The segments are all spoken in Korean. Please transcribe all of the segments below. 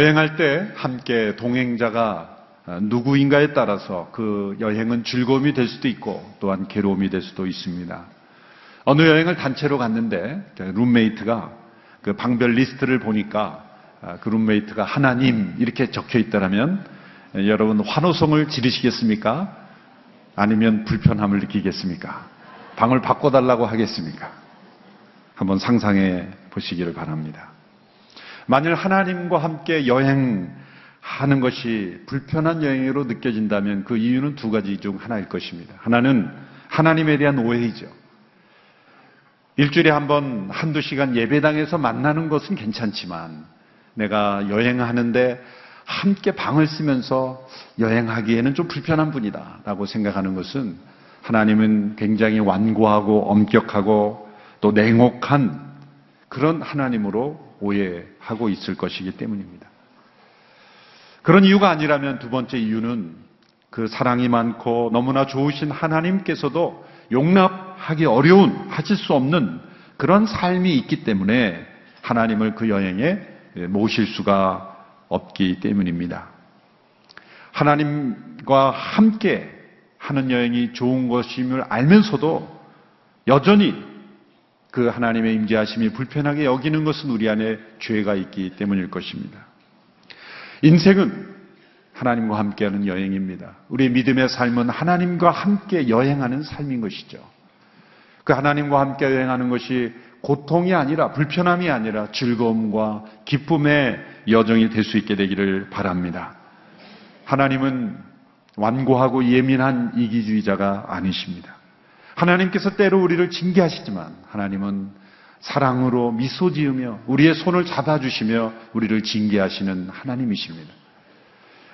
여행할 때 함께 동행자가 누구인가에 따라서 그 여행은 즐거움이 될 수도 있고 또한 괴로움이 될 수도 있습니다. 어느 여행을 단체로 갔는데 룸메이트가 그 방별 리스트를 보니까 아, 그 룸메이트가 하나님 이렇게 적혀 있다면 여러분 환호성을 지르시겠습니까? 아니면 불편함을 느끼겠습니까? 방을 바꿔달라고 하겠습니까? 한번 상상해 보시기를 바랍니다. 만일 하나님과 함께 여행하는 것이 불편한 여행으로 느껴진다면 그 이유는 두 가지 중 하나일 것입니다. 하나는 하나님에 대한 오해이죠. 일주일에 한 번 한두 시간 예배당에서 만나는 것은 괜찮지만 내가 여행하는데 함께 방을 쓰면서 여행하기에는 좀 불편한 분이다 라고 생각하는 것은 하나님은 굉장히 완고하고 엄격하고 또 냉혹한 그런 하나님으로 오해하고 있을 것이기 때문입니다. 그런 이유가 아니라면 두 번째 이유는 그 사랑이 많고 너무나 좋으신 하나님께서도 용납하기 어려운, 하실 수 없는 그런 삶이 있기 때문에 하나님을 그 여행에 모실 수가 없기 때문입니다. 하나님과 함께 하는 여행이 좋은 것임을 알면서도 여전히 그 하나님의 임재하심이 불편하게 여기는 것은 우리 안에 죄가 있기 때문일 것입니다. 인생은 하나님과 함께하는 여행입니다. 우리의 믿음의 삶은 하나님과 함께 여행하는 삶인 것이죠. 그 하나님과 함께 여행하는 것이 고통이 아니라 불편함이 아니라 즐거움과 기쁨의 여정이 될 수 있게 되기를 바랍니다. 하나님은 완고하고 예민한 이기주의자가 아니십니다. 하나님께서 때로 우리를 징계하시지만 하나님은 사랑으로 미소 지으며 우리의 손을 잡아주시며 우리를 징계하시는 하나님이십니다.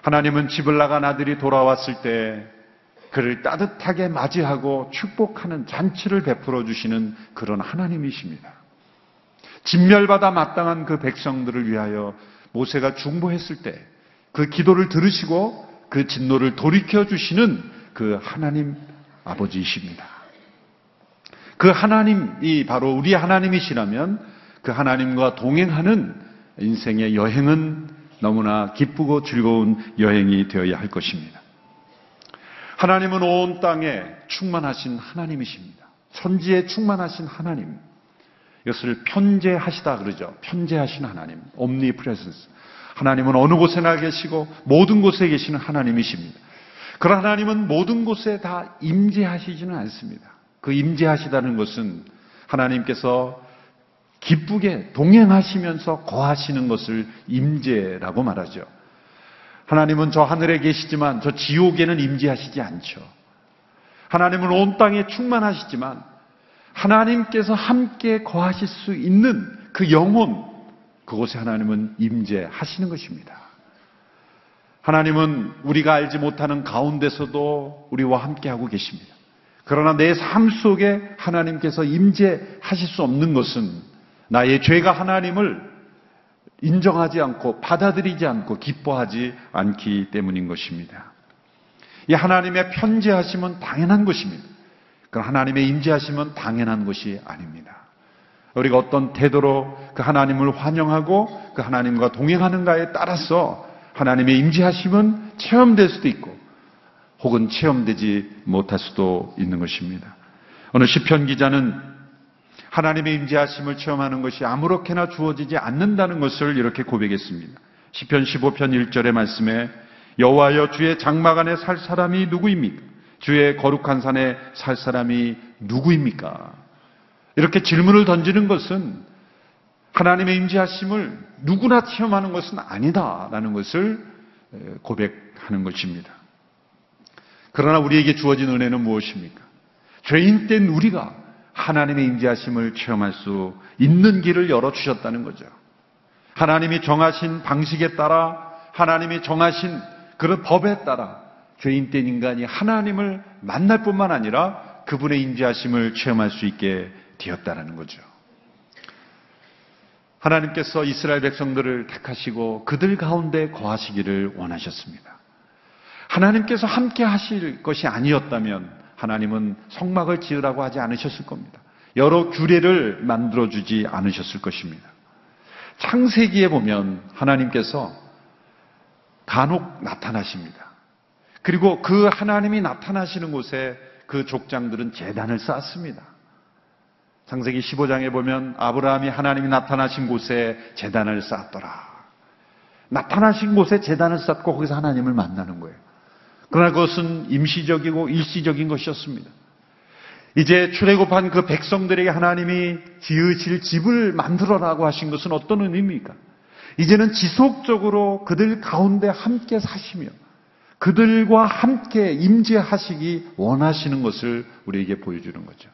하나님은 집을 나간 아들이 돌아왔을 때 그를 따뜻하게 맞이하고 축복하는 잔치를 베풀어 주시는 그런 하나님이십니다. 진멸받아 마땅한 그 백성들을 위하여 모세가 중보했을 때 그 기도를 들으시고 그 진노를 돌이켜 주시는 그 하나님 아버지이십니다. 그 하나님이 바로 우리 하나님이시라면 그 하나님과 동행하는 인생의 여행은 너무나 기쁘고 즐거운 여행이 되어야 할 것입니다. 하나님은 온 땅에 충만하신 하나님이십니다. 천지에 충만하신 하나님. 이것을 편재하시다 그러죠. 편재하신 하나님. 옴니 프레센스. 하나님은 어느 곳에나 계시고 모든 곳에 계시는 하나님이십니다. 그러나 하나님은 모든 곳에 다 임재하시지는 않습니다. 그 임재하시다는 것은 하나님께서 기쁘게 동행하시면서 거하시는 것을 임재라고 말하죠. 하나님은 저 하늘에 계시지만 저 지옥에는 임재하시지 않죠. 하나님은 온 땅에 충만하시지만 하나님께서 함께 거하실 수 있는 그 영혼 그곳에 하나님은 임재하시는 것입니다. 하나님은 우리가 알지 못하는 가운데서도 우리와 함께하고 계십니다. 그러나 내 삶 속에 하나님께서 임재하실 수 없는 것은 나의 죄가 하나님을 인정하지 않고 받아들이지 않고 기뻐하지 않기 때문인 것입니다. 이 하나님의 편지하심은 당연한 것입니다. 그 하나님의 임재하심은 당연한 것이 아닙니다. 우리가 어떤 태도로 그 하나님을 환영하고 그 하나님과 동행하는가에 따라서 하나님의 임재하심은 체험될 수도 있고 혹은 체험되지 못할 수도 있는 것입니다. 어느 시편 기자는 하나님의 임재하심을 체험하는 것이 아무렇게나 주어지지 않는다는 것을 이렇게 고백했습니다. 시편 15편 1절의 말씀에 여호와여 주의 장막 안에 살 사람이 누구입니까? 주의 거룩한 산에 살 사람이 누구입니까? 이렇게 질문을 던지는 것은 하나님의 임재하심을 누구나 체험하는 것은 아니다라는 것을 고백하는 것입니다. 그러나 우리에게 주어진 은혜는 무엇입니까? 죄인 된 우리가 하나님의 임재하심을 체험할 수 있는 길을 열어 주셨다는 거죠. 하나님이 정하신 방식에 따라 하나님이 정하신 그런 법에 따라 죄인 된 인간이 하나님을 만날 뿐만 아니라 그분의 임재하심을 체험할 수 있게 되었다는 거죠. 하나님께서 이스라엘 백성들을 택하시고 그들 가운데 거하시기를 원하셨습니다. 하나님께서 함께 하실 것이 아니었다면 하나님은 성막을 지으라고 하지 않으셨을 겁니다. 여러 규례를 만들어주지 않으셨을 것입니다. 창세기에 보면 하나님께서 간혹 나타나십니다. 그리고 그 하나님이 나타나시는 곳에 그 족장들은 재단을 쌓습니다. 창세기 15장에 보면 아브라함이 하나님이 나타나신 곳에 재단을 쌓았더라. 나타나신 곳에 재단을 쌓고 거기서 하나님을 만나는 거예요. 그러나 그것은 임시적이고 일시적인 것이었습니다. 이제 출애굽한 그 백성들에게 하나님이 지으실 집을 만들어라고 하신 것은 어떤 의미입니까? 이제는 지속적으로 그들 가운데 함께 사시며 그들과 함께 임재하시기 원하시는 것을 우리에게 보여주는 거죠.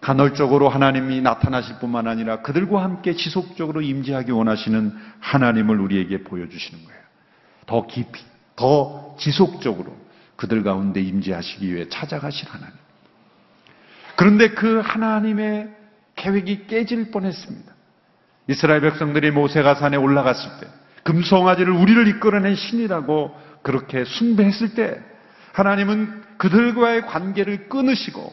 간헐적으로 하나님이 나타나실 뿐만 아니라 그들과 함께 지속적으로 임재하기 원하시는 하나님을 우리에게 보여주시는 거예요. 더 깊이, 더 지속적으로 그들 가운데 임재하시기 위해 찾아가실 하나님. 그런데 그 하나님의 계획이 깨질 뻔했습니다. 이스라엘 백성들이 모세가 산에 올라갔을 때 금송아지를 우리를 이끌어낸 신이라고 그렇게 숭배했을 때 하나님은 그들과의 관계를 끊으시고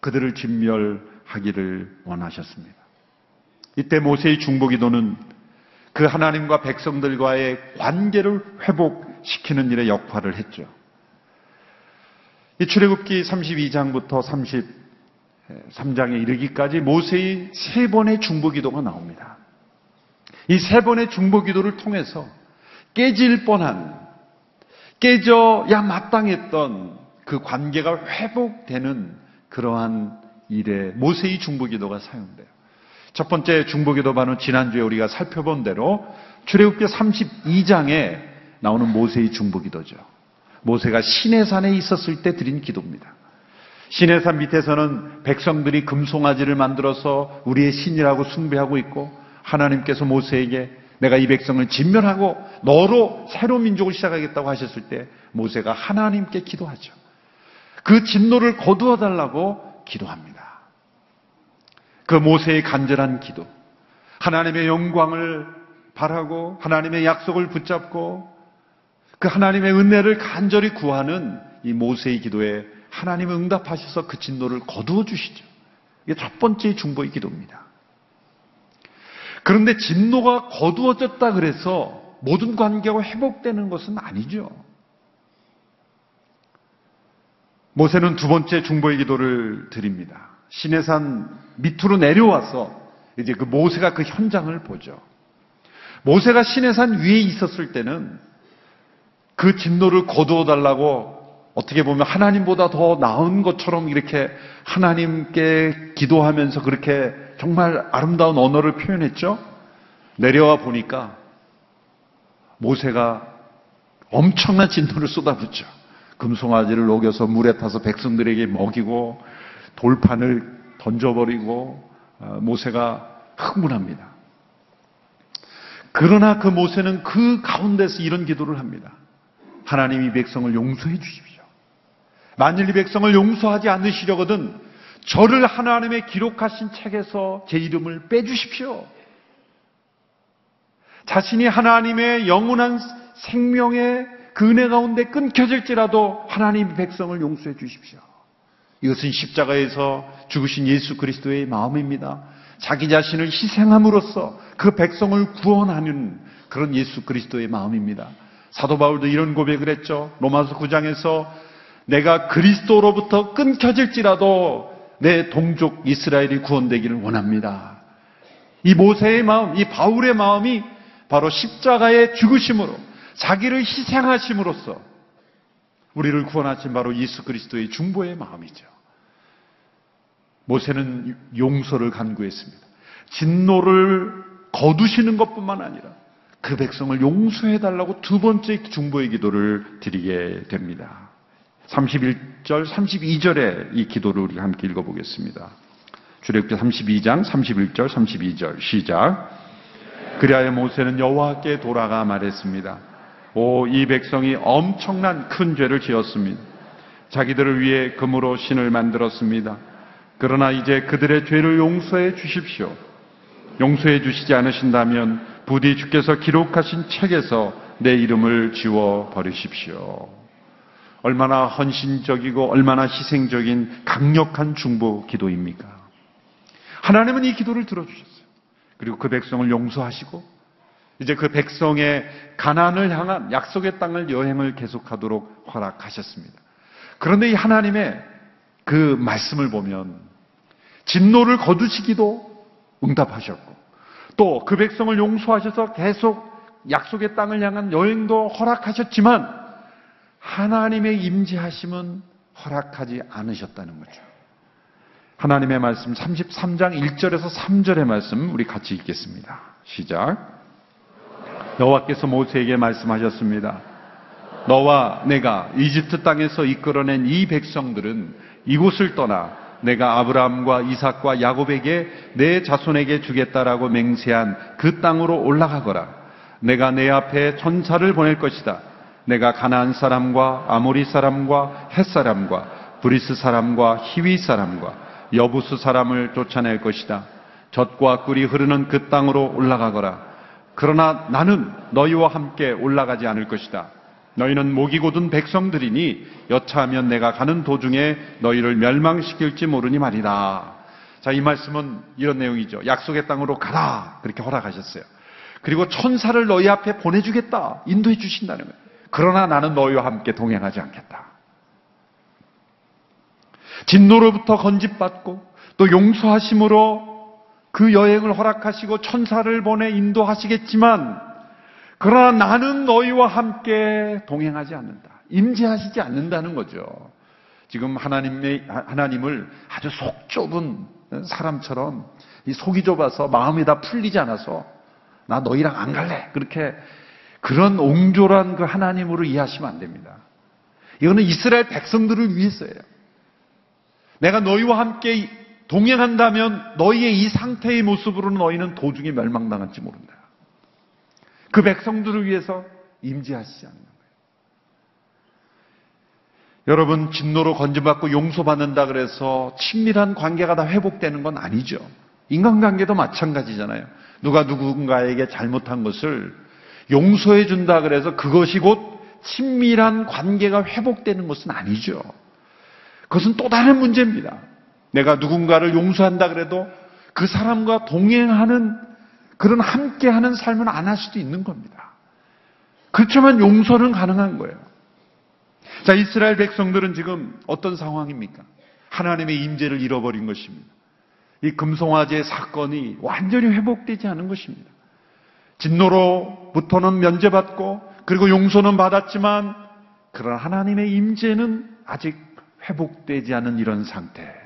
그들을 진멸하기를 원하셨습니다. 이때 모세의 중보 기도는 그 하나님과 백성들과의 관계를 회복 시키는 일에 역할을 했죠. 이 출애굽기 32장부터 33장에 이르기까지 모세의 세 번의 중보 기도가 나옵니다. 이 세 번의 중보 기도를 통해서 깨질 뻔한 깨져야 마땅했던 그 관계가 회복되는 그러한 일에 모세의 중보 기도가 사용돼요. 첫 번째 중보 기도반은 지난주에 우리가 살펴본 대로 출애굽기 32장에 나오는 모세의 중보기도죠. 모세가 시내산에 있었을 때 드린 기도입니다. 시내산 밑에서는 백성들이 금송아지를 만들어서 우리의 신이라고 숭배하고 있고 하나님께서 모세에게 내가 이 백성을 진멸하고 너로 새로운 민족을 시작하겠다고 하셨을 때 모세가 하나님께 기도하죠. 그 진노를 거두어 달라고 기도합니다. 그 모세의 간절한 기도, 하나님의 영광을 바라고 하나님의 약속을 붙잡고 그 하나님의 은혜를 간절히 구하는 이 모세의 기도에 하나님은 응답하셔서 그 진노를 거두어 주시죠. 이게 첫 번째 중보의 기도입니다. 그런데 진노가 거두어졌다 그래서 모든 관계가 회복되는 것은 아니죠. 모세는 두 번째 중보의 기도를 드립니다. 시내산 밑으로 내려와서 이제 그 모세가 그 현장을 보죠. 모세가 시내산 위에 있었을 때는 그 진노를 거두어 달라고 어떻게 보면 하나님보다 더 나은 것처럼 이렇게 하나님께 기도하면서 그렇게 정말 아름다운 언어를 표현했죠. 내려와 보니까 모세가 엄청난 진노를 쏟아붓죠. 금송아지를 녹여서 물에 타서 백성들에게 먹이고 돌판을 던져버리고 어, 모세가 흥분합니다. 그러나 그 모세는 그 가운데서 이런 기도를 합니다. 하나님 이 백성을 용서해 주십시오. 만일 이 백성을 용서하지 않으시려거든 저를 하나님의 기록하신 책에서 제 이름을 빼주십시오. 자신이 하나님의 영원한 생명의 그 은혜 가운데 끊겨질지라도 하나님 백성을 용서해 주십시오. 이것은 십자가에서 죽으신 예수 그리스도의 마음입니다. 자기 자신을 희생함으로써 그 백성을 구원하는 그런 예수 그리스도의 마음입니다. 사도 바울도 이런 고백을 했죠. 로마서 9장에서 내가 그리스도로부터 끊겨질지라도 내 동족 이스라엘이 구원되기를 원합니다. 이 모세의 마음, 이 바울의 마음이 바로 십자가의 죽으심으로 자기를 희생하심으로써 우리를 구원하신 바로 예수 그리스도의 중보의 마음이죠. 모세는 용서를 간구했습니다. 진노를 거두시는 것뿐만 아니라 그 백성을 용서해 달라고 두 번째 중보의 기도를 드리게 됩니다. 31절, 32절의 이 기도를 우리 함께 읽어보겠습니다. 주력기 32장 31절, 32절 시작. 그리하여 모세는 여호와께 돌아가 말했습니다. 오, 이 백성이 엄청난 큰 죄를 지었습니다. 자기들을 위해 금으로 신을 만들었습니다. 그러나 이제 그들의 죄를 용서해 주십시오. 용서해 주시지 않으신다면 부디 주께서 기록하신 책에서 내 이름을 지워 버리십시오. 얼마나 헌신적이고 얼마나 희생적인 강력한 중보 기도입니까? 하나님은 이 기도를 들어주셨어요. 그리고 그 백성을 용서하시고 이제 그 백성의 가난을 향한 약속의 땅을 여행을 계속하도록 허락하셨습니다. 그런데 이 하나님의 그 말씀을 보면 진노를 거두시기도 응답하셨고 또 그 백성을 용서하셔서 계속 약속의 땅을 향한 여행도 허락하셨지만 하나님의 임재하심은 허락하지 않으셨다는 거죠. 하나님의 말씀 33장 1절에서 3절의 말씀 우리 같이 읽겠습니다. 시작. 여호와께서 모세에게 말씀하셨습니다. 너와 내가 이집트 땅에서 이끌어낸 이 백성들은 이곳을 떠나 내가 아브라함과 이삭과 야곱에게 내 자손에게 주겠다라고 맹세한 그 땅으로 올라가거라. 내가 내 앞에 천사를 보낼 것이다. 내가 가나안 사람과 아모리 사람과 헷 사람과 브리스 사람과 히위 사람과 여부스 사람을 쫓아낼 것이다. 젖과 꿀이 흐르는 그 땅으로 올라가거라. 그러나 나는 너희와 함께 올라가지 않을 것이다. 너희는 목이 곧은 백성들이니 여차하면 내가 가는 도중에 너희를 멸망시킬지 모르니 말이다. 자, 이 말씀은 이런 내용이죠. 약속의 땅으로 가라. 그렇게 허락하셨어요. 그리고 천사를 너희 앞에 보내주겠다. 인도해 주신다는 거예요. 그러나 나는 너희와 함께 동행하지 않겠다. 진노로부터 건집받고 또 용서하심으로 그 여행을 허락하시고 천사를 보내 인도하시겠지만 그러나 나는 너희와 함께 동행하지 않는다. 임재하시지 않는다는 거죠. 지금 하나님의 하나님을 아주 속 좁은 사람처럼 이 속이 좁아서 마음이 다 풀리지 않아서 나 너희랑 안 갈래. 그렇게 그런 옹졸한 그 하나님으로 이해하시면 안 됩니다. 이거는 이스라엘 백성들을 위해서예요. 내가 너희와 함께 동행한다면 너희의 이 상태의 모습으로는 너희는 도중에 멸망당할지 모른다. 그 백성들을 위해서 임재하시지 않는 거예요. 여러분 진노로 건져받고 용서받는다 그래서 친밀한 관계가 다 회복되는 건 아니죠. 인간관계도 마찬가지잖아요. 누가 누군가에게 잘못한 것을 용서해 준다 그래서 그것이 곧 친밀한 관계가 회복되는 것은 아니죠. 그것은 또 다른 문제입니다. 내가 누군가를 용서한다 그래도 그 사람과 동행하는 그런 함께하는 삶은 안 할 수도 있는 겁니다. 그렇지만 용서는 가능한 거예요. 자, 이스라엘 백성들은 지금 어떤 상황입니까? 하나님의 임재를 잃어버린 것입니다. 이 금송아지 사건이 완전히 회복되지 않은 것입니다. 진노로부터는 면제받고 그리고 용서는 받았지만 그런 하나님의 임재는 아직 회복되지 않은 이런 상태.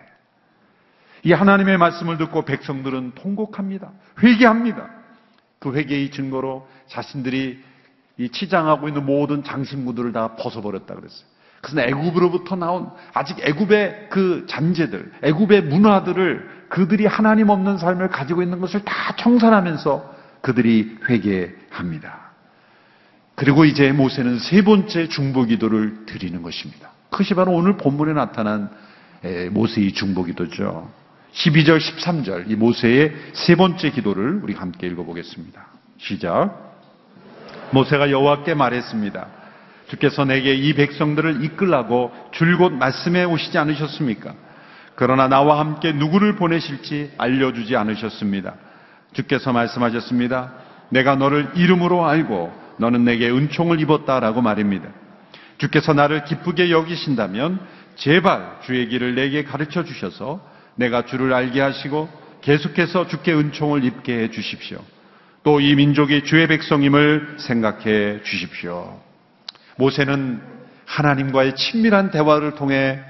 이 하나님의 말씀을 듣고 백성들은 통곡합니다. 회개합니다. 그 회개의 증거로 자신들이 이 치장하고 있는 모든 장신구들을 다 벗어버렸다 그랬어요. 그래서 애굽으로부터 나온 아직 애굽의 그 잔재들, 애굽의 문화들을 그들이 하나님 없는 삶을 가지고 있는 것을 다 청산하면서 그들이 회개합니다. 그리고 이제 모세는 세 번째 중보 기도를 드리는 것입니다. 그것이 바로 오늘 본문에 나타난 모세의 중보 기도죠. 12절, 13절 이 모세의 세 번째 기도를 우리 함께 읽어보겠습니다. 시작. 모세가 여호와께 말했습니다. 주께서 내게 이 백성들을 이끌라고 줄곧 말씀해 오시지 않으셨습니까? 그러나 나와 함께 누구를 보내실지 알려주지 않으셨습니다. 주께서 말씀하셨습니다. 내가 너를 이름으로 알고 너는 내게 은총을 입었다라고 말입니다. 주께서 나를 기쁘게 여기신다면 제발 주의 길을 내게 가르쳐 주셔서 내가 주를 알게 하시고 계속해서 주께 은총을 입게 해 주십시오. 또 이 민족이 주의 백성임을 생각해 주십시오. 모세는 하나님과의 친밀한 대화를 통해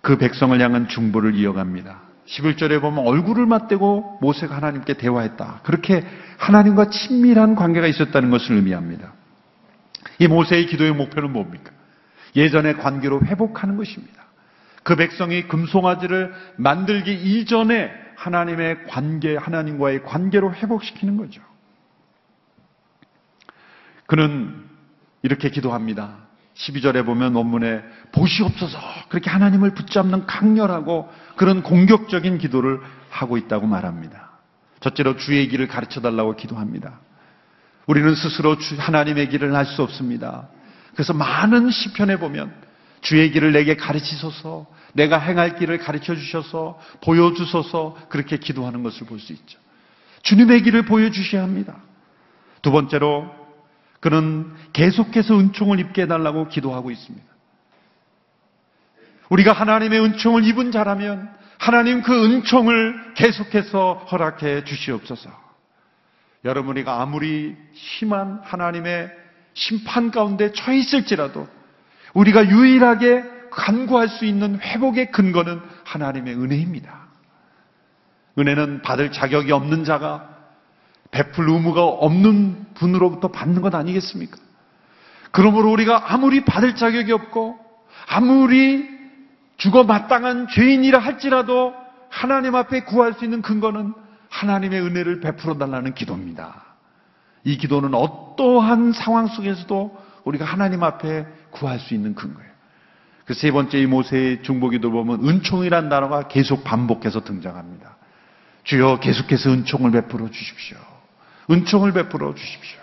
그 백성을 향한 중보를 이어갑니다. 11절에 보면 얼굴을 맞대고 모세가 하나님께 대화했다. 그렇게 하나님과 친밀한 관계가 있었다는 것을 의미합니다. 이 모세의 기도의 목표는 뭡니까? 예전의 관계로 회복하는 것입니다. 그 백성이 금송아지를 만들기 이전에 하나님의 관계, 하나님과의 관계로 회복시키는 거죠. 그는 이렇게 기도합니다. 12절에 보면 원문에 보시옵소서 그렇게 하나님을 붙잡는 강렬하고 그런 공격적인 기도를 하고 있다고 말합니다. 첫째로 주의 길을 가르쳐 달라고 기도합니다. 우리는 스스로 하나님의 길을 알 수 없습니다. 그래서 많은 시편에 보면 주의 길을 내게 가르치소서, 내가 행할 길을 가르쳐 주셔서, 보여주소서, 그렇게 기도하는 것을 볼 수 있죠. 주님의 길을 보여주셔야 합니다. 두 번째로 그는 계속해서 은총을 입게 해달라고 기도하고 있습니다. 우리가 하나님의 은총을 입은 자라면 하나님 그 은총을 계속해서 허락해 주시옵소서. 여러분, 우리가 아무리 심한 하나님의 심판 가운데 처해 있을지라도 우리가 유일하게 간구할 수 있는 회복의 근거는 하나님의 은혜입니다. 은혜는 받을 자격이 없는 자가 베풀 의무가 없는 분으로부터 받는 것 아니겠습니까? 그러므로 우리가 아무리 받을 자격이 없고 아무리 죽어 마땅한 죄인이라 할지라도 하나님 앞에 구할 수 있는 근거는 하나님의 은혜를 베풀어 달라는 기도입니다. 이 기도는 어떠한 상황 속에서도 우리가 하나님 앞에 구할 수 있는 근거예요. 그 세 번째 이 모세의 중보기도 보면 은총이란 단어가 계속 반복해서 등장합니다. 주여 계속해서 은총을 베풀어 주십시오. 은총을 베풀어 주십시오.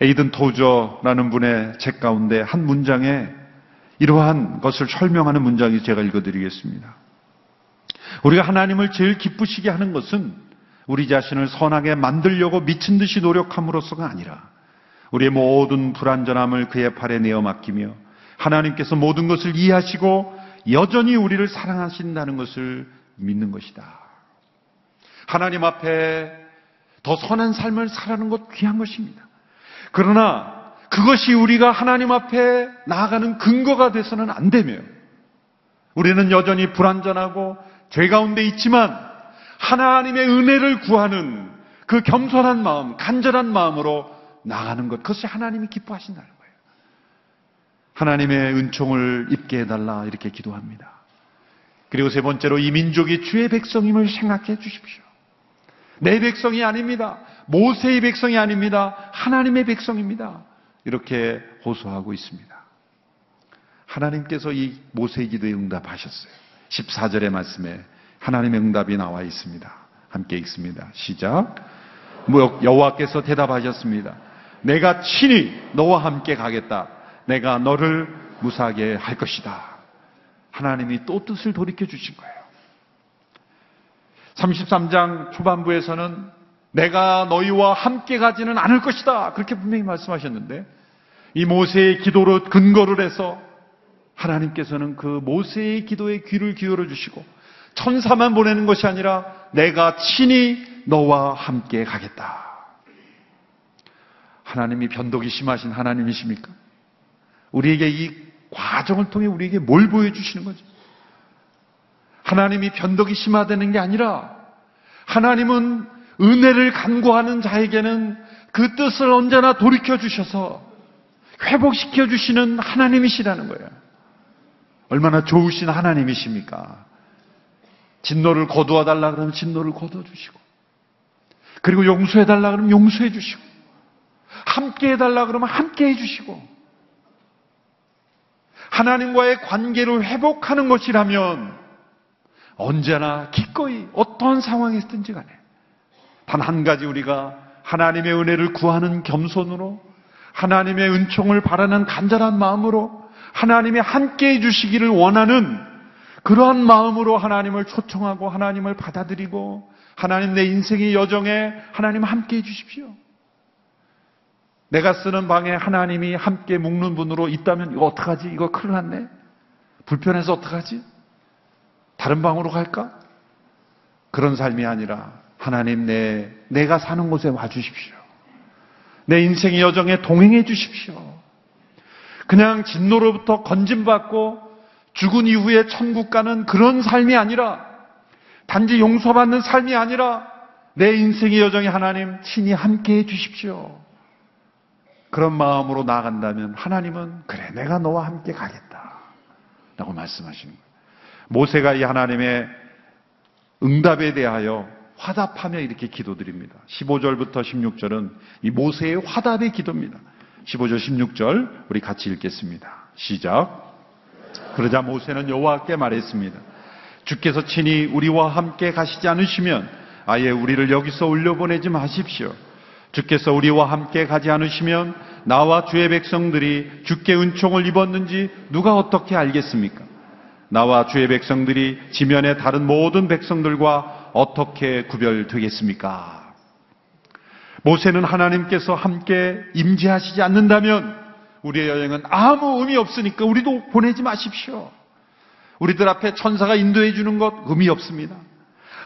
에이든 토저라는 분의 책 가운데 한 문장에 이러한 것을 설명하는 문장이 제가 읽어드리겠습니다. 우리가 하나님을 제일 기쁘시게 하는 것은 우리 자신을 선하게 만들려고 미친 듯이 노력함으로써가 아니라 우리의 모든 불완전함을 그의 팔에 내어 맡기며 하나님께서 모든 것을 이해하시고 여전히 우리를 사랑하신다는 것을 믿는 것이다. 하나님 앞에 더 선한 삶을 살아는 것 귀한 것입니다. 그러나 그것이 우리가 하나님 앞에 나아가는 근거가 돼서는 안 되며 우리는 여전히 불완전하고 죄 가운데 있지만 하나님의 은혜를 구하는 그 겸손한 마음, 간절한 마음으로 나가는 것, 그것이 하나님이 기뻐하신다는 거예요. 하나님의 은총을 입게 해달라 이렇게 기도합니다. 그리고 세 번째로 이 민족이 주의 백성임을 생각해 주십시오. 내 백성이 아닙니다. 모세의 백성이 아닙니다. 하나님의 백성입니다. 이렇게 호소하고 있습니다. 하나님께서 이 모세의 기도에 응답하셨어요. 14절의 말씀에 하나님의 응답이 나와 있습니다. 함께 읽습니다. 시작. 뭐, 여호와께서 대답하셨습니다. 내가 친히 너와 함께 가겠다. 내가 너를 무사하게 할 것이다. 하나님이 또 뜻을 돌이켜 주신 거예요. 33장 초반부에서는 내가 너희와 함께 가지는 않을 것이다. 그렇게 분명히 말씀하셨는데 이 모세의 기도로 근거를 해서 하나님께서는 그 모세의 기도에 귀를 기울여 주시고 천사만 보내는 것이 아니라 내가 친히 너와 함께 가겠다. 하나님이 변덕이 심하신 하나님이십니까? 우리에게 이 과정을 통해 우리에게 뭘 보여주시는 거죠? 하나님이 변덕이 심화되는 게 아니라 하나님은 은혜를 간구하는 자에게는 그 뜻을 언제나 돌이켜 주셔서 회복시켜 주시는 하나님이시라는 거예요. 얼마나 좋으신 하나님이십니까? 진노를 거두어 달라 그러면 진노를 거두어 주시고 그리고 용서해 달라 그러면 용서해 주시고 함께 해 달라 그러면 함께 해 주시고 하나님과의 관계를 회복하는 것이라면 언제나 기꺼이 어떠한 상황이 있든지 간에 단 한 가지 우리가 하나님의 은혜를 구하는 겸손으로 하나님의 은총을 바라는 간절한 마음으로 하나님이 함께 해주시기를 원하는 그러한 마음으로 하나님을 초청하고 하나님을 받아들이고 하나님 내 인생의 여정에 하나님 함께 해주십시오. 내가 쓰는 방에 하나님이 함께 묵는 분으로 있다면 이거 어떡하지? 이거 큰일 났네? 불편해서 어떡하지? 다른 방으로 갈까? 그런 삶이 아니라 하나님 내, 내가 사는 곳에 와 주십시오. 내 인생의 여정에 동행해 주십시오. 그냥 진노로부터 건진받고 죽은 이후에 천국 가는 그런 삶이 아니라 단지 용서받는 삶이 아니라 내 인생의 여정에 하나님 친히 함께 해 주십시오. 그런 마음으로 나아간다면 하나님은 그래 내가 너와 함께 가겠다 라고 말씀하시는 거예요. 모세가 이 하나님의 응답에 대하여 화답하며 이렇게 기도드립니다. 15절부터 16절은 이 모세의 화답의 기도입니다. 15절 16절 우리 같이 읽겠습니다. 시작. 그러자 모세는 여호와께 말했습니다. 주께서 친히 우리와 함께 가시지 않으시면 아예 우리를 여기서 올려보내지 마십시오. 주께서 우리와 함께 가지 않으시면 나와 주의 백성들이 주께 은총을 입었는지 누가 어떻게 알겠습니까? 나와 주의 백성들이 지면의 다른 모든 백성들과 어떻게 구별되겠습니까? 모세는 하나님께서 함께 임재하시지 않는다면 우리의 여행은 아무 의미 없으니까 우리도 보내지 마십시오. 우리들 앞에 천사가 인도해 주는 것 의미 없습니다.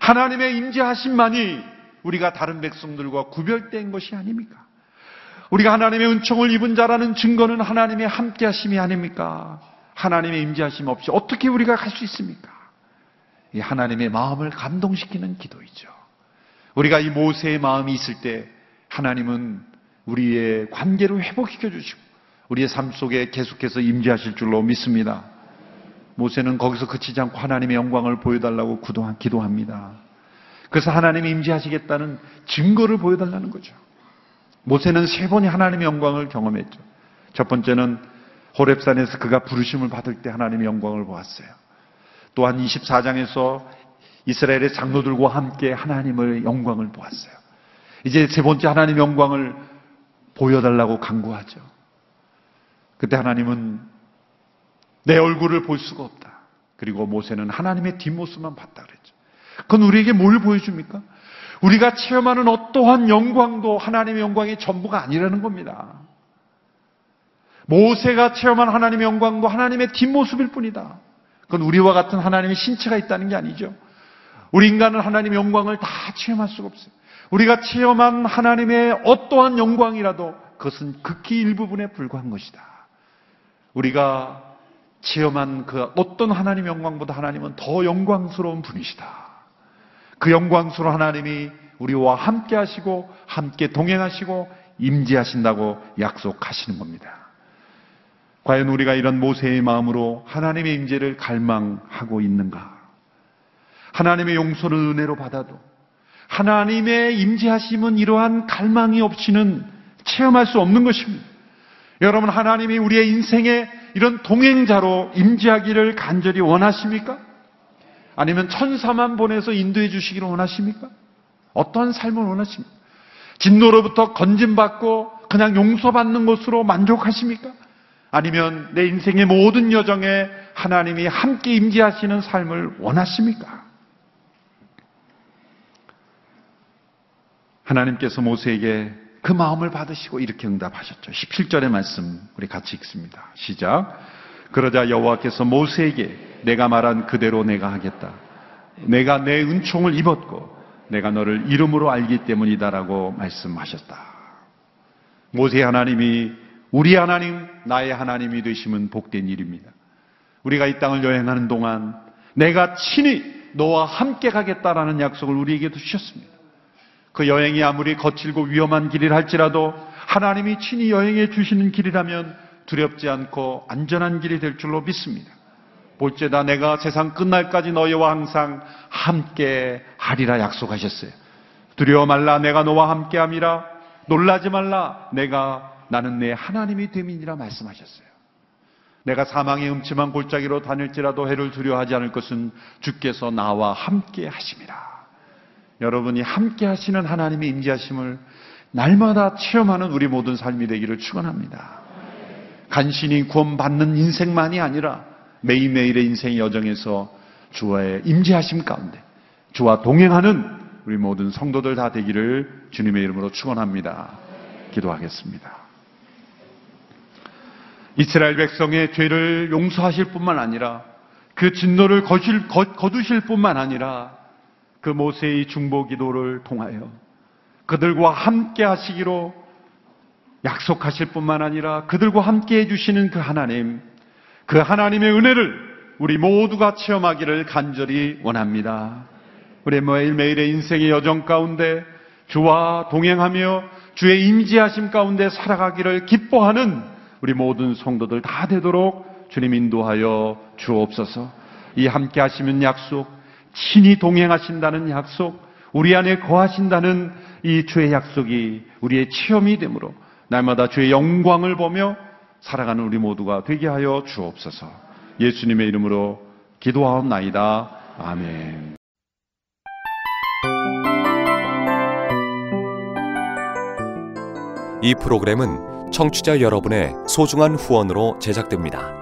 하나님의 임재하심만이 우리가 다른 백성들과 구별된 것이 아닙니까? 우리가 하나님의 은총을 입은 자라는 증거는 하나님의 함께하심이 아닙니까? 하나님의 임재하심 없이 어떻게 우리가 갈 수 있습니까? 이 하나님의 마음을 감동시키는 기도이죠. 우리가 이 모세의 마음이 있을 때 하나님은 우리의 관계를 회복시켜 주시고 우리의 삶 속에 계속해서 임재하실 줄로 믿습니다. 모세는 거기서 그치지 않고 하나님의 영광을 보여달라고 기도합니다. 그래서 하나님이 임재하시겠다는 증거를 보여달라는 거죠. 모세는 세 번이 하나님의 영광을 경험했죠. 첫 번째는 호랩산에서 그가 부르심을 받을 때 하나님의 영광을 보았어요. 또한 24장에서 이스라엘의 장로들과 함께 하나님의 영광을 보았어요. 이제 세 번째 하나님의 영광을 보여달라고 강구하죠. 그때 하나님은 내 얼굴을 볼 수가 없다. 그리고 모세는 하나님의 뒷모습만 봤다 그랬죠. 그건 우리에게 뭘 보여줍니까? 우리가 체험하는 어떠한 영광도 하나님의 영광이 전부가 아니라는 겁니다. 모세가 체험한 하나님의 영광도 하나님의 뒷모습일 뿐이다. 그건 우리와 같은 하나님의 신체가 있다는 게 아니죠. 우리 인간은 하나님의 영광을 다 체험할 수가 없어요. 우리가 체험한 하나님의 어떠한 영광이라도 그것은 극히 일부분에 불과한 것이다. 우리가 체험한 그 어떤 하나님의 영광보다 하나님은 더 영광스러운 분이시다. 그 영광스러운 하나님이 우리와 함께 하시고 함께 동행하시고 임재하신다고 약속하시는 겁니다. 과연 우리가 이런 모세의 마음으로 하나님의 임재를 갈망하고 있는가? 하나님의 용서를 은혜로 받아도 하나님의 임재하심은 이러한 갈망이 없이는 체험할 수 없는 것입니다. 여러분 하나님이 우리의 인생에 이런 동행자로 임재하기를 간절히 원하십니까? 아니면 천사만 보내서 인도해 주시기를 원하십니까? 어떤 삶을 원하십니까? 진노로부터 건진받고 그냥 용서받는 것으로 만족하십니까? 아니면 내 인생의 모든 여정에 하나님이 함께 임재하시는 삶을 원하십니까? 하나님께서 모세에게 그 마음을 받으시고 이렇게 응답하셨죠. 17절의 말씀 우리 같이 읽습니다. 시작. 그러자 여호와께서 모세에게 내가 말한 그대로 내가 하겠다. 내가 내 은총을 입었고 내가 너를 이름으로 알기 때문이다라고 말씀하셨다. 모세 하나님이 우리 하나님, 나의 하나님이 되시면 복된 일입니다. 우리가 이 땅을 여행하는 동안 내가 친히 너와 함께 가겠다라는 약속을 우리에게도 주셨습니다. 그 여행이 아무리 거칠고 위험한 길이라 할지라도 하나님이 친히 여행해 주시는 길이라면 두렵지 않고 안전한 길이 될 줄로 믿습니다. 볼지다 내가 세상 끝날까지 너희와 항상 함께 하리라 약속하셨어요. 두려워 말라 내가 너와 함께 함이라 놀라지 말라 내가 나는 내 하나님이 됨이니라 말씀하셨어요. 내가 사망의 음침한 골짜기로 다닐지라도 해를 두려워하지 않을 것은 주께서 나와 함께 하심이라. 여러분이 함께 하시는 하나님의 임재하심을 날마다 체험하는 우리 모든 삶이 되기를 축원합니다. 간신히 구원받는 인생만이 아니라 매일매일의 인생 여정에서 주와의 임재하심 가운데 주와 동행하는 우리 모든 성도들 다 되기를 주님의 이름으로 축원합니다. 기도하겠습니다. 이스라엘 백성의 죄를 용서하실 뿐만 아니라 그 진노를 거실, 거 두실 뿐만 아니라 그 모세의 중보 기도를 통하여 그들과 함께 하시기로 약속하실 뿐만 아니라 그들과 함께 해주시는 그 하나님, 그 하나님의 은혜를 우리 모두가 체험하기를 간절히 원합니다. 우리 매일매일의 인생의 여정 가운데 주와 동행하며 주의 임재하심 가운데 살아가기를 기뻐하는 우리 모든 성도들 다 되도록 주님 인도하여 주옵소서. 이 함께 하시는 약속, 친히 동행하신다는 약속, 우리 안에 거하신다는 이 주의 약속이 우리의 체험이 되므로 날마다 주의 영광을 보며 살아가는 우리 모두가 되게 하여 주옵소서. 예수님의 이름으로 기도하옵나이다. 아멘. 이 프로그램은 청취자 여러분의 소중한 후원으로 제작됩니다.